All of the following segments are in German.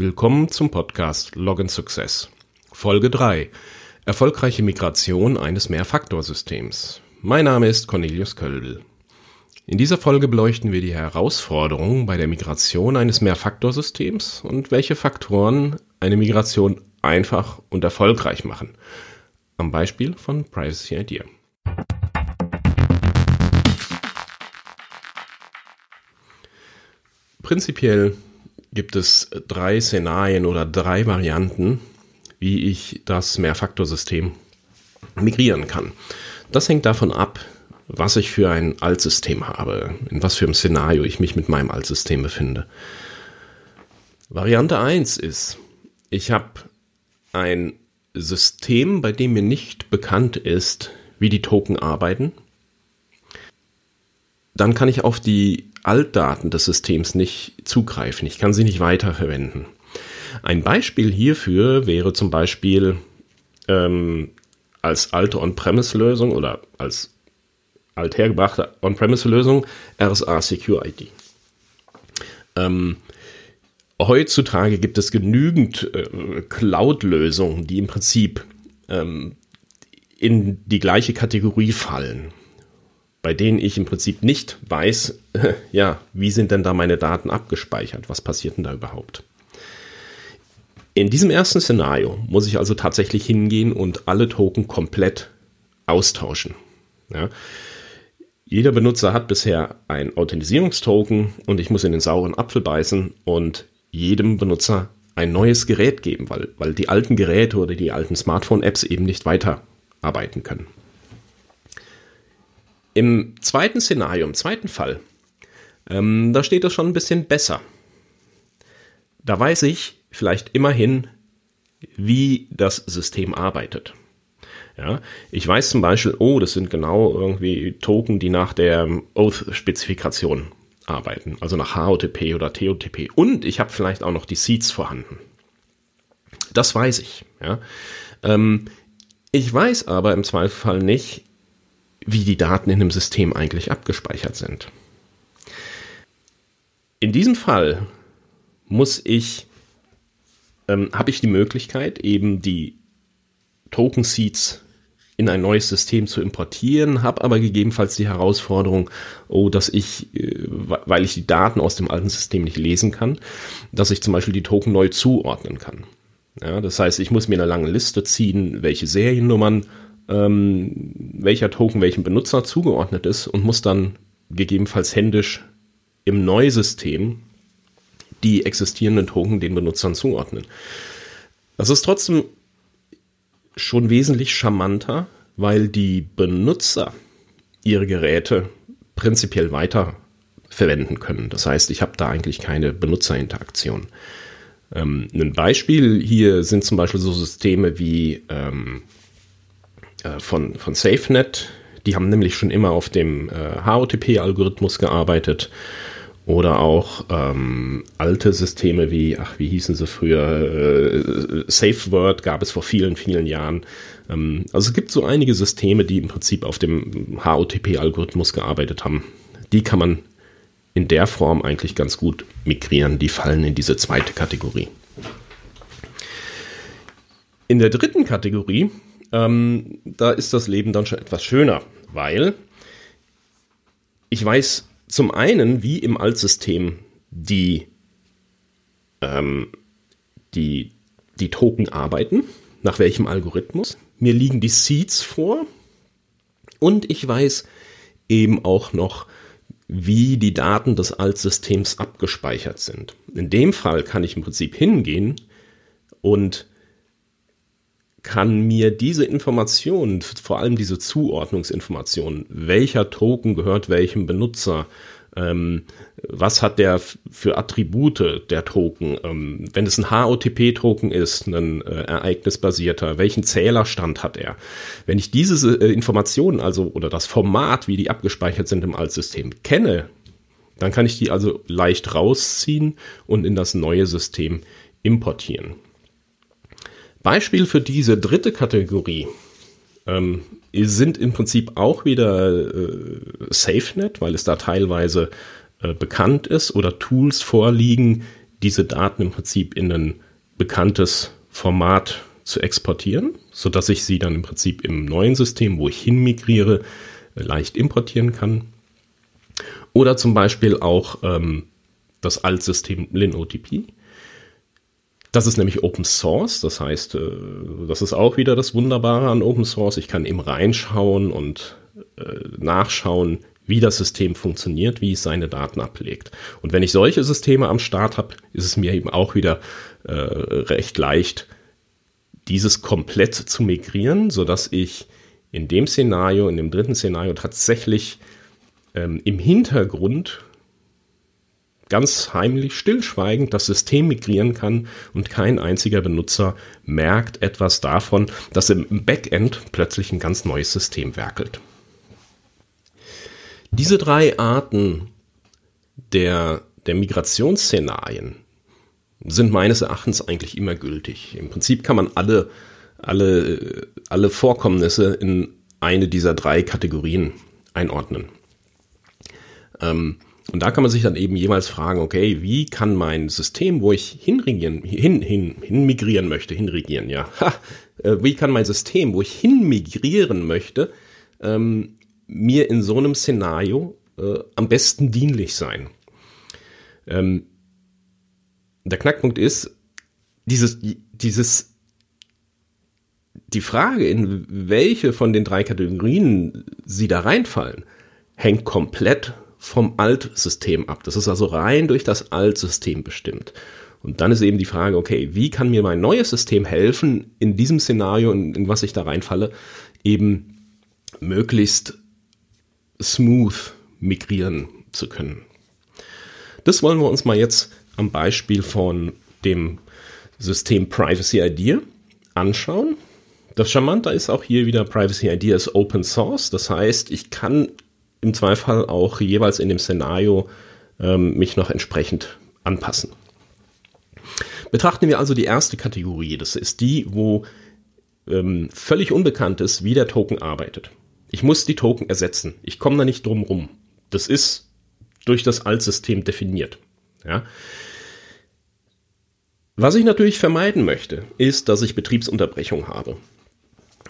Willkommen zum Podcast Login Success. Folge 3. Erfolgreiche Migration eines Mehrfaktorsystems. Mein Name ist Cornelius Kölbel. In dieser Folge beleuchten wir die Herausforderungen bei der Migration eines Mehrfaktorsystems und welche Faktoren eine Migration einfach und erfolgreich machen. Am Beispiel von Privacy Idea. Prinzipiell gibt es drei Szenarien oder drei Varianten, wie ich das Mehrfaktorsystem migrieren kann. Das hängt davon ab, was ich für ein Altsystem habe, in was für einem Szenario ich mich mit meinem Altsystem befinde. Variante 1 ist, ich habe ein System, bei dem mir nicht bekannt ist, wie die Token arbeiten. Dann kann ich auf die Altdaten des Systems nicht zugreifen. Ich kann sie nicht weiterverwenden. Ein Beispiel hierfür wäre zum Beispiel ähm, als alte On-Premise-Lösung oder als althergebrachte On-Premise-Lösung RSA Secure ID. Ähm, heutzutage gibt es genügend äh, Cloud-Lösungen, die im Prinzip ähm, in die gleiche Kategorie fallen bei denen ich im Prinzip nicht weiß, ja, wie sind denn da meine Daten abgespeichert? Was passiert denn da überhaupt? In diesem ersten Szenario muss ich also tatsächlich hingehen und alle Token komplett austauschen. Ja. Jeder Benutzer hat bisher ein Authentisierungstoken und ich muss in den sauren Apfel beißen und jedem Benutzer ein neues Gerät geben, weil, weil die alten Geräte oder die alten Smartphone-Apps eben nicht weiterarbeiten können. Im zweiten Szenario, im zweiten Fall, ähm, da steht es schon ein bisschen besser. Da weiß ich vielleicht immerhin, wie das System arbeitet. Ja, ich weiß zum Beispiel, oh, das sind genau irgendwie Token, die nach der Oath-Spezifikation arbeiten, also nach HOTP oder TOTP. Und ich habe vielleicht auch noch die Seeds vorhanden. Das weiß ich. Ja. Ähm, ich weiß aber im Zweifelsfall nicht, wie die Daten in einem System eigentlich abgespeichert sind. In diesem Fall muss ich, ähm, habe ich die Möglichkeit, eben die Token Seeds in ein neues System zu importieren, habe aber gegebenenfalls die Herausforderung, oh, dass ich, äh, weil ich die Daten aus dem alten System nicht lesen kann, dass ich zum Beispiel die Token neu zuordnen kann. Ja, das heißt, ich muss mir eine lange Liste ziehen, welche Seriennummern ähm, welcher Token welchem Benutzer zugeordnet ist und muss dann gegebenenfalls händisch im Neusystem die existierenden Token den Benutzern zuordnen. Das ist trotzdem schon wesentlich charmanter, weil die Benutzer ihre Geräte prinzipiell weiter verwenden können. Das heißt, ich habe da eigentlich keine Benutzerinteraktion. Ähm, ein Beispiel hier sind zum Beispiel so Systeme wie ähm, äh, von, von SafeNet. Die haben nämlich schon immer auf dem äh, HOTP-Algorithmus gearbeitet. Oder auch ähm, alte Systeme wie, ach, wie hießen sie früher? Äh, SafeWord gab es vor vielen, vielen Jahren. Ähm, also es gibt so einige Systeme, die im Prinzip auf dem HOTP-Algorithmus gearbeitet haben. Die kann man in der Form eigentlich ganz gut migrieren. Die fallen in diese zweite Kategorie. In der dritten Kategorie ähm, da ist das Leben dann schon etwas schöner, weil ich weiß zum einen, wie im Altsystem die, ähm, die, die Token arbeiten, nach welchem Algorithmus. Mir liegen die Seeds vor und ich weiß eben auch noch, wie die Daten des Altsystems abgespeichert sind. In dem Fall kann ich im Prinzip hingehen und kann mir diese Informationen, vor allem diese Zuordnungsinformationen, welcher Token gehört welchem Benutzer, ähm, was hat der für Attribute der Token, ähm, wenn es ein HOTP-Token ist, ein äh, ereignisbasierter, welchen Zählerstand hat er? Wenn ich diese äh, Informationen also oder das Format, wie die abgespeichert sind im Altsystem kenne, dann kann ich die also leicht rausziehen und in das neue System importieren. Beispiel für diese dritte Kategorie ähm, sind im Prinzip auch wieder äh, SafeNet, weil es da teilweise äh, bekannt ist oder Tools vorliegen, diese Daten im Prinzip in ein bekanntes Format zu exportieren, so dass ich sie dann im Prinzip im neuen System, wo ich hinmigriere, leicht importieren kann. Oder zum Beispiel auch ähm, das Altsystem LinOTP. Das ist nämlich Open Source, das heißt, äh, das ist auch wieder das Wunderbare an Open Source. Ich kann eben reinschauen und äh, nachschauen, wie das System funktioniert, wie es seine Daten ablegt. Und wenn ich solche Systeme am Start habe, ist es mir eben auch wieder äh, recht leicht, dieses komplett zu migrieren, sodass ich in dem Szenario, in dem dritten Szenario tatsächlich ähm, im Hintergrund ganz heimlich stillschweigend das System migrieren kann und kein einziger Benutzer merkt etwas davon, dass im Backend plötzlich ein ganz neues System werkelt. Diese drei Arten der, der Migrationsszenarien sind meines Erachtens eigentlich immer gültig. Im Prinzip kann man alle, alle, alle Vorkommnisse in eine dieser drei Kategorien einordnen. Ähm, und da kann man sich dann eben jeweils fragen, okay, wie kann mein System, wo ich hinregieren, hin, hin, hin migrieren möchte, hinregieren, ja, ha, äh, wie kann mein System, wo ich hinmigrieren möchte, ähm, mir in so einem Szenario äh, am besten dienlich sein? Ähm, der Knackpunkt ist, dieses, dieses, die Frage, in welche von den drei Kategorien sie da reinfallen, hängt komplett vom Altsystem ab. Das ist also rein durch das Altsystem bestimmt. Und dann ist eben die Frage, okay, wie kann mir mein neues System helfen, in diesem Szenario, in, in was ich da reinfalle, eben möglichst smooth migrieren zu können. Das wollen wir uns mal jetzt am Beispiel von dem System Privacy Idea anschauen. Das Charmante ist auch hier wieder Privacy Idea ist Open Source. Das heißt, ich kann im Zweifel auch jeweils in dem Szenario ähm, mich noch entsprechend anpassen. Betrachten wir also die erste Kategorie. Das ist die, wo ähm, völlig unbekannt ist, wie der Token arbeitet. Ich muss die Token ersetzen. Ich komme da nicht drum rum. Das ist durch das Altsystem definiert. Ja. Was ich natürlich vermeiden möchte, ist, dass ich Betriebsunterbrechung habe.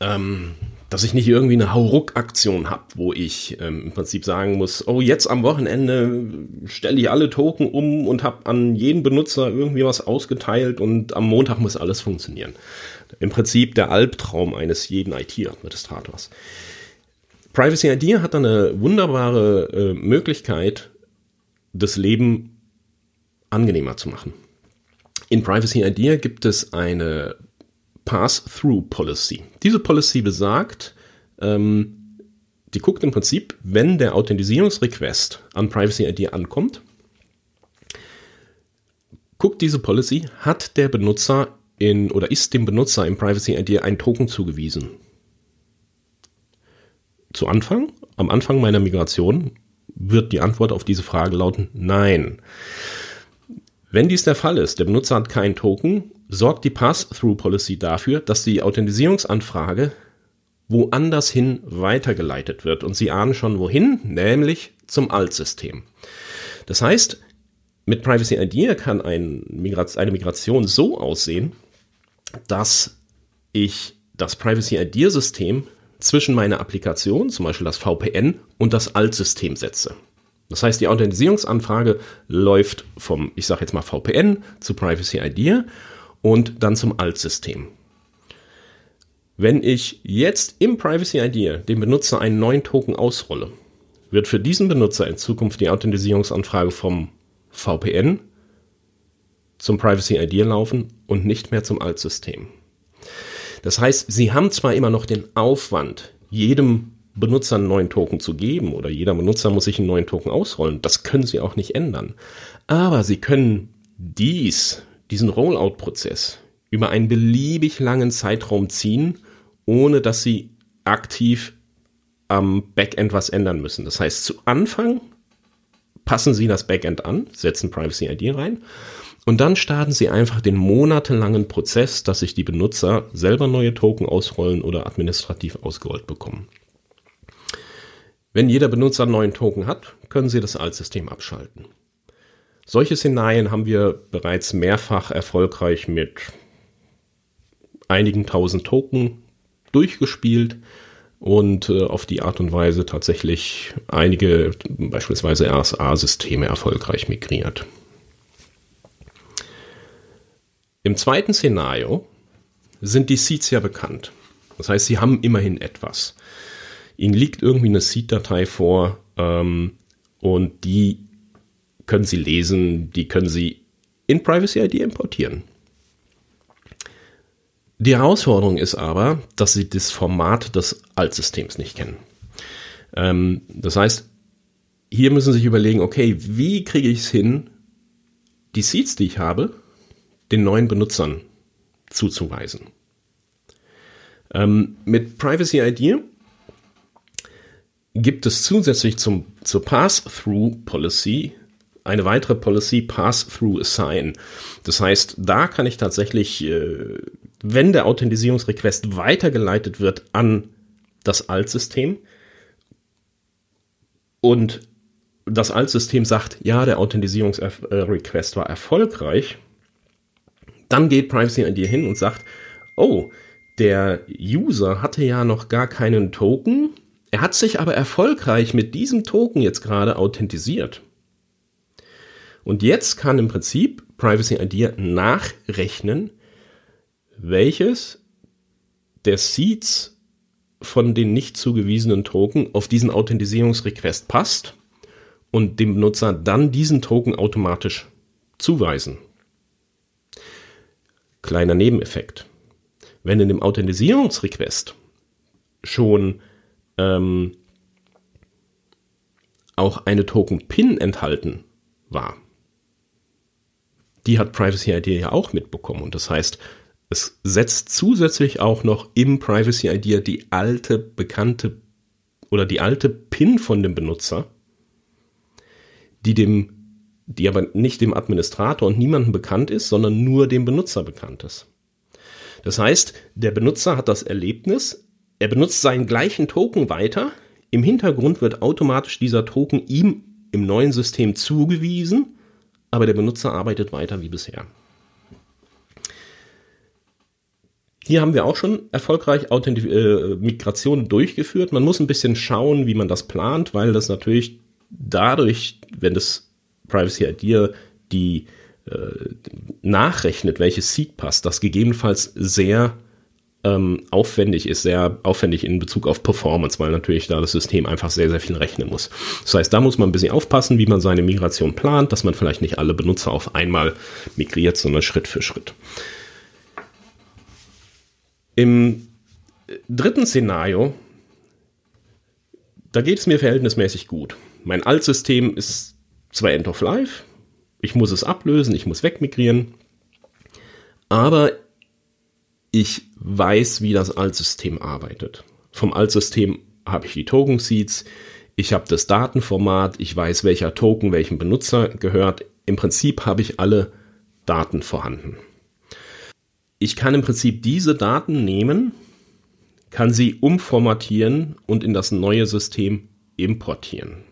Ähm, dass ich nicht irgendwie eine Hauruck-Aktion habe, wo ich ähm, im Prinzip sagen muss, oh, jetzt am Wochenende stelle ich alle Token um und habe an jeden Benutzer irgendwie was ausgeteilt und am Montag muss alles funktionieren. Im Prinzip der Albtraum eines jeden IT-Administrators. Privacy ID hat eine wunderbare äh, Möglichkeit, das Leben angenehmer zu machen. In Privacy ID gibt es eine Pass-Through-Policy. Diese Policy besagt, ähm, die guckt im Prinzip, wenn der Authentisierungsrequest an Privacy ID ankommt, guckt diese Policy, hat der Benutzer in oder ist dem Benutzer im Privacy ID ein Token zugewiesen. Zu Anfang, am Anfang meiner Migration, wird die Antwort auf diese Frage lauten Nein. Wenn dies der Fall ist, der Benutzer hat keinen Token, sorgt die Pass-Through-Policy dafür, dass die Authentisierungsanfrage woanders hin weitergeleitet wird. Und Sie ahnen schon wohin, nämlich zum Altsystem. Das heißt, mit Privacy ID kann ein Migrat eine Migration so aussehen, dass ich das Privacy ID-System zwischen meiner Applikation, zum Beispiel das VPN, und das Altsystem setze. Das heißt, die Authentisierungsanfrage läuft vom, ich sage jetzt mal VPN zu Privacy ID und dann zum Altsystem. Wenn ich jetzt im Privacy ID dem Benutzer einen neuen Token ausrolle, wird für diesen Benutzer in Zukunft die Authentisierungsanfrage vom VPN zum Privacy ID laufen und nicht mehr zum Altsystem. Das heißt, Sie haben zwar immer noch den Aufwand, jedem Benutzer einen neuen Token zu geben oder jeder Benutzer muss sich einen neuen Token ausrollen. Das können Sie auch nicht ändern. Aber Sie können dies, diesen Rollout-Prozess über einen beliebig langen Zeitraum ziehen, ohne dass Sie aktiv am Backend was ändern müssen. Das heißt, zu Anfang passen Sie das Backend an, setzen Privacy ID rein und dann starten Sie einfach den monatelangen Prozess, dass sich die Benutzer selber neue Token ausrollen oder administrativ ausgerollt bekommen. Wenn jeder Benutzer einen neuen Token hat, können Sie das Altsystem abschalten. Solche Szenarien haben wir bereits mehrfach erfolgreich mit einigen tausend Token durchgespielt und äh, auf die Art und Weise tatsächlich einige beispielsweise RSA-Systeme erfolgreich migriert. Im zweiten Szenario sind die Seeds ja bekannt. Das heißt, sie haben immerhin etwas. Ihnen liegt irgendwie eine Seed-Datei vor ähm, und die können Sie lesen, die können Sie in Privacy ID importieren. Die Herausforderung ist aber, dass Sie das Format des Altsystems nicht kennen. Ähm, das heißt, hier müssen Sie sich überlegen, okay, wie kriege ich es hin, die Seeds, die ich habe, den neuen Benutzern zuzuweisen. Ähm, mit Privacy ID gibt es zusätzlich zum, zur Pass-Through-Policy eine weitere Policy Pass-Through-Assign. Das heißt, da kann ich tatsächlich, äh, wenn der Authentisierungsrequest weitergeleitet wird an das Altsystem und das Altsystem sagt, ja, der Authentisierungsrequest war erfolgreich, dann geht Privacy ID hin und sagt, oh, der User hatte ja noch gar keinen Token, er hat sich aber erfolgreich mit diesem Token jetzt gerade authentisiert. Und jetzt kann im Prinzip Privacy ID nachrechnen, welches der Seeds von den nicht zugewiesenen Token auf diesen Authentisierungsrequest passt und dem Benutzer dann diesen Token automatisch zuweisen. Kleiner Nebeneffekt. Wenn in dem Authentisierungsrequest schon ähm, auch eine Token-Pin enthalten war, die hat Privacy ID ja auch mitbekommen. Und das heißt, es setzt zusätzlich auch noch im Privacy ID die alte bekannte oder die alte PIN von dem Benutzer, die dem, die aber nicht dem Administrator und niemandem bekannt ist, sondern nur dem Benutzer bekannt ist. Das heißt, der Benutzer hat das Erlebnis, er benutzt seinen gleichen Token weiter. Im Hintergrund wird automatisch dieser Token ihm im neuen System zugewiesen, aber der Benutzer arbeitet weiter wie bisher. Hier haben wir auch schon erfolgreich Authentif äh, Migration durchgeführt. Man muss ein bisschen schauen, wie man das plant, weil das natürlich dadurch, wenn das Privacy ID die äh, nachrechnet, welches Seed passt, das gegebenenfalls sehr ähm, aufwendig ist, sehr aufwendig in Bezug auf Performance, weil natürlich da das System einfach sehr, sehr viel rechnen muss. Das heißt, da muss man ein bisschen aufpassen, wie man seine Migration plant, dass man vielleicht nicht alle Benutzer auf einmal migriert, sondern Schritt für Schritt. Im dritten Szenario, da geht es mir verhältnismäßig gut. Mein Altsystem ist zwar End of Life, ich muss es ablösen, ich muss wegmigrieren, aber ich weiß, wie das Altsystem arbeitet. Vom Altsystem habe ich die Token Seeds, ich habe das Datenformat, ich weiß, welcher Token welchem Benutzer gehört. Im Prinzip habe ich alle Daten vorhanden. Ich kann im Prinzip diese Daten nehmen, kann sie umformatieren und in das neue System importieren.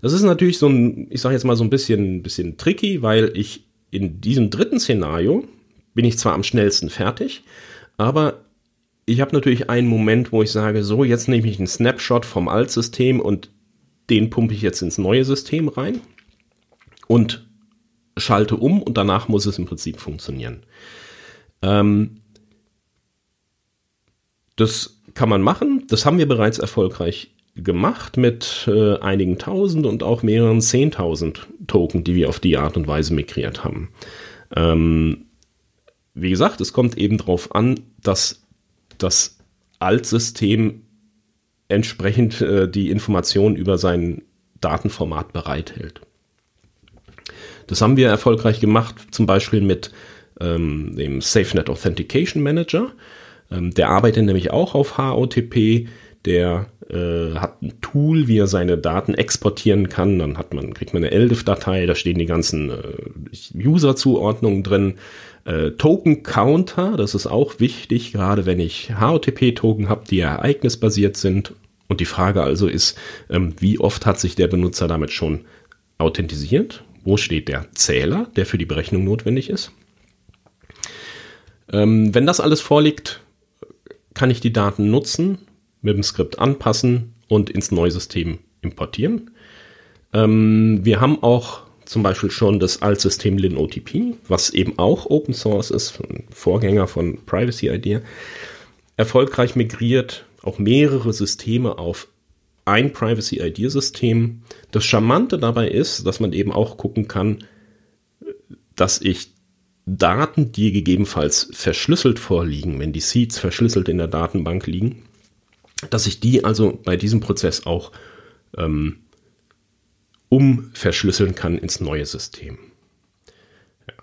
Das ist natürlich so ein, ich sage jetzt mal so ein bisschen, bisschen tricky, weil ich in diesem dritten Szenario bin ich zwar am schnellsten fertig, aber ich habe natürlich einen Moment, wo ich sage, so, jetzt nehme ich einen Snapshot vom Altsystem und den pumpe ich jetzt ins neue System rein und schalte um und danach muss es im Prinzip funktionieren. Ähm, das kann man machen. Das haben wir bereits erfolgreich gemacht mit äh, einigen tausend und auch mehreren zehntausend Token, die wir auf die Art und Weise migriert haben. Ähm, wie gesagt, es kommt eben darauf an, dass das Altsystem entsprechend äh, die Informationen über sein Datenformat bereithält. Das haben wir erfolgreich gemacht, zum Beispiel mit ähm, dem SafeNet Authentication Manager. Ähm, der arbeitet nämlich auch auf HOTP. Der äh, hat ein Tool, wie er seine Daten exportieren kann. Dann hat man, kriegt man eine LDIF-Datei, da stehen die ganzen äh, User-Zuordnungen drin. Äh, Token Counter, das ist auch wichtig, gerade wenn ich HOTP-Token habe, die ereignisbasiert sind. Und die Frage also ist, ähm, wie oft hat sich der Benutzer damit schon authentisiert? wo steht der Zähler, der für die Berechnung notwendig ist. Ähm, wenn das alles vorliegt, kann ich die Daten nutzen, mit dem Skript anpassen und ins neue System importieren. Ähm, wir haben auch zum Beispiel schon das Altsystem LinOTP, was eben auch Open Source ist, Vorgänger von Privacy Idea, erfolgreich migriert, auch mehrere Systeme auf ein Privacy Idea System. Das Charmante dabei ist, dass man eben auch gucken kann, dass ich Daten, die gegebenenfalls verschlüsselt vorliegen, wenn die Seeds verschlüsselt in der Datenbank liegen, dass ich die also bei diesem Prozess auch ähm, umverschlüsseln kann ins neue System. Ja.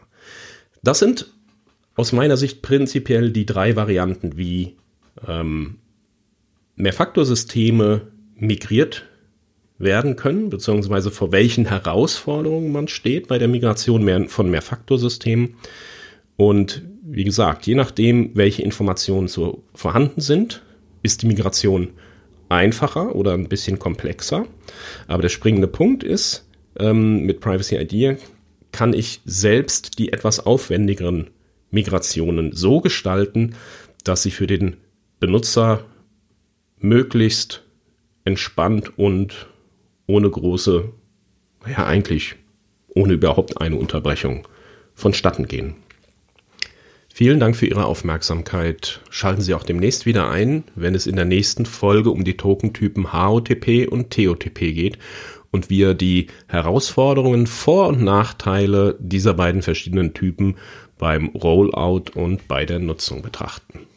Das sind aus meiner Sicht prinzipiell die drei Varianten, wie ähm, Mehrfaktorsysteme migriert werden können, beziehungsweise vor welchen Herausforderungen man steht bei der Migration von Mehrfaktorsystemen. Und wie gesagt, je nachdem, welche Informationen so vorhanden sind, ist die Migration einfacher oder ein bisschen komplexer. Aber der springende Punkt ist, ähm, mit Privacy ID kann ich selbst die etwas aufwendigeren Migrationen so gestalten, dass sie für den Benutzer möglichst entspannt und ohne große, ja eigentlich ohne überhaupt eine Unterbrechung vonstatten gehen. Vielen Dank für Ihre Aufmerksamkeit. Schalten Sie auch demnächst wieder ein, wenn es in der nächsten Folge um die Tokentypen HOTP und TOTP geht und wir die Herausforderungen, Vor- und Nachteile dieser beiden verschiedenen Typen beim Rollout und bei der Nutzung betrachten.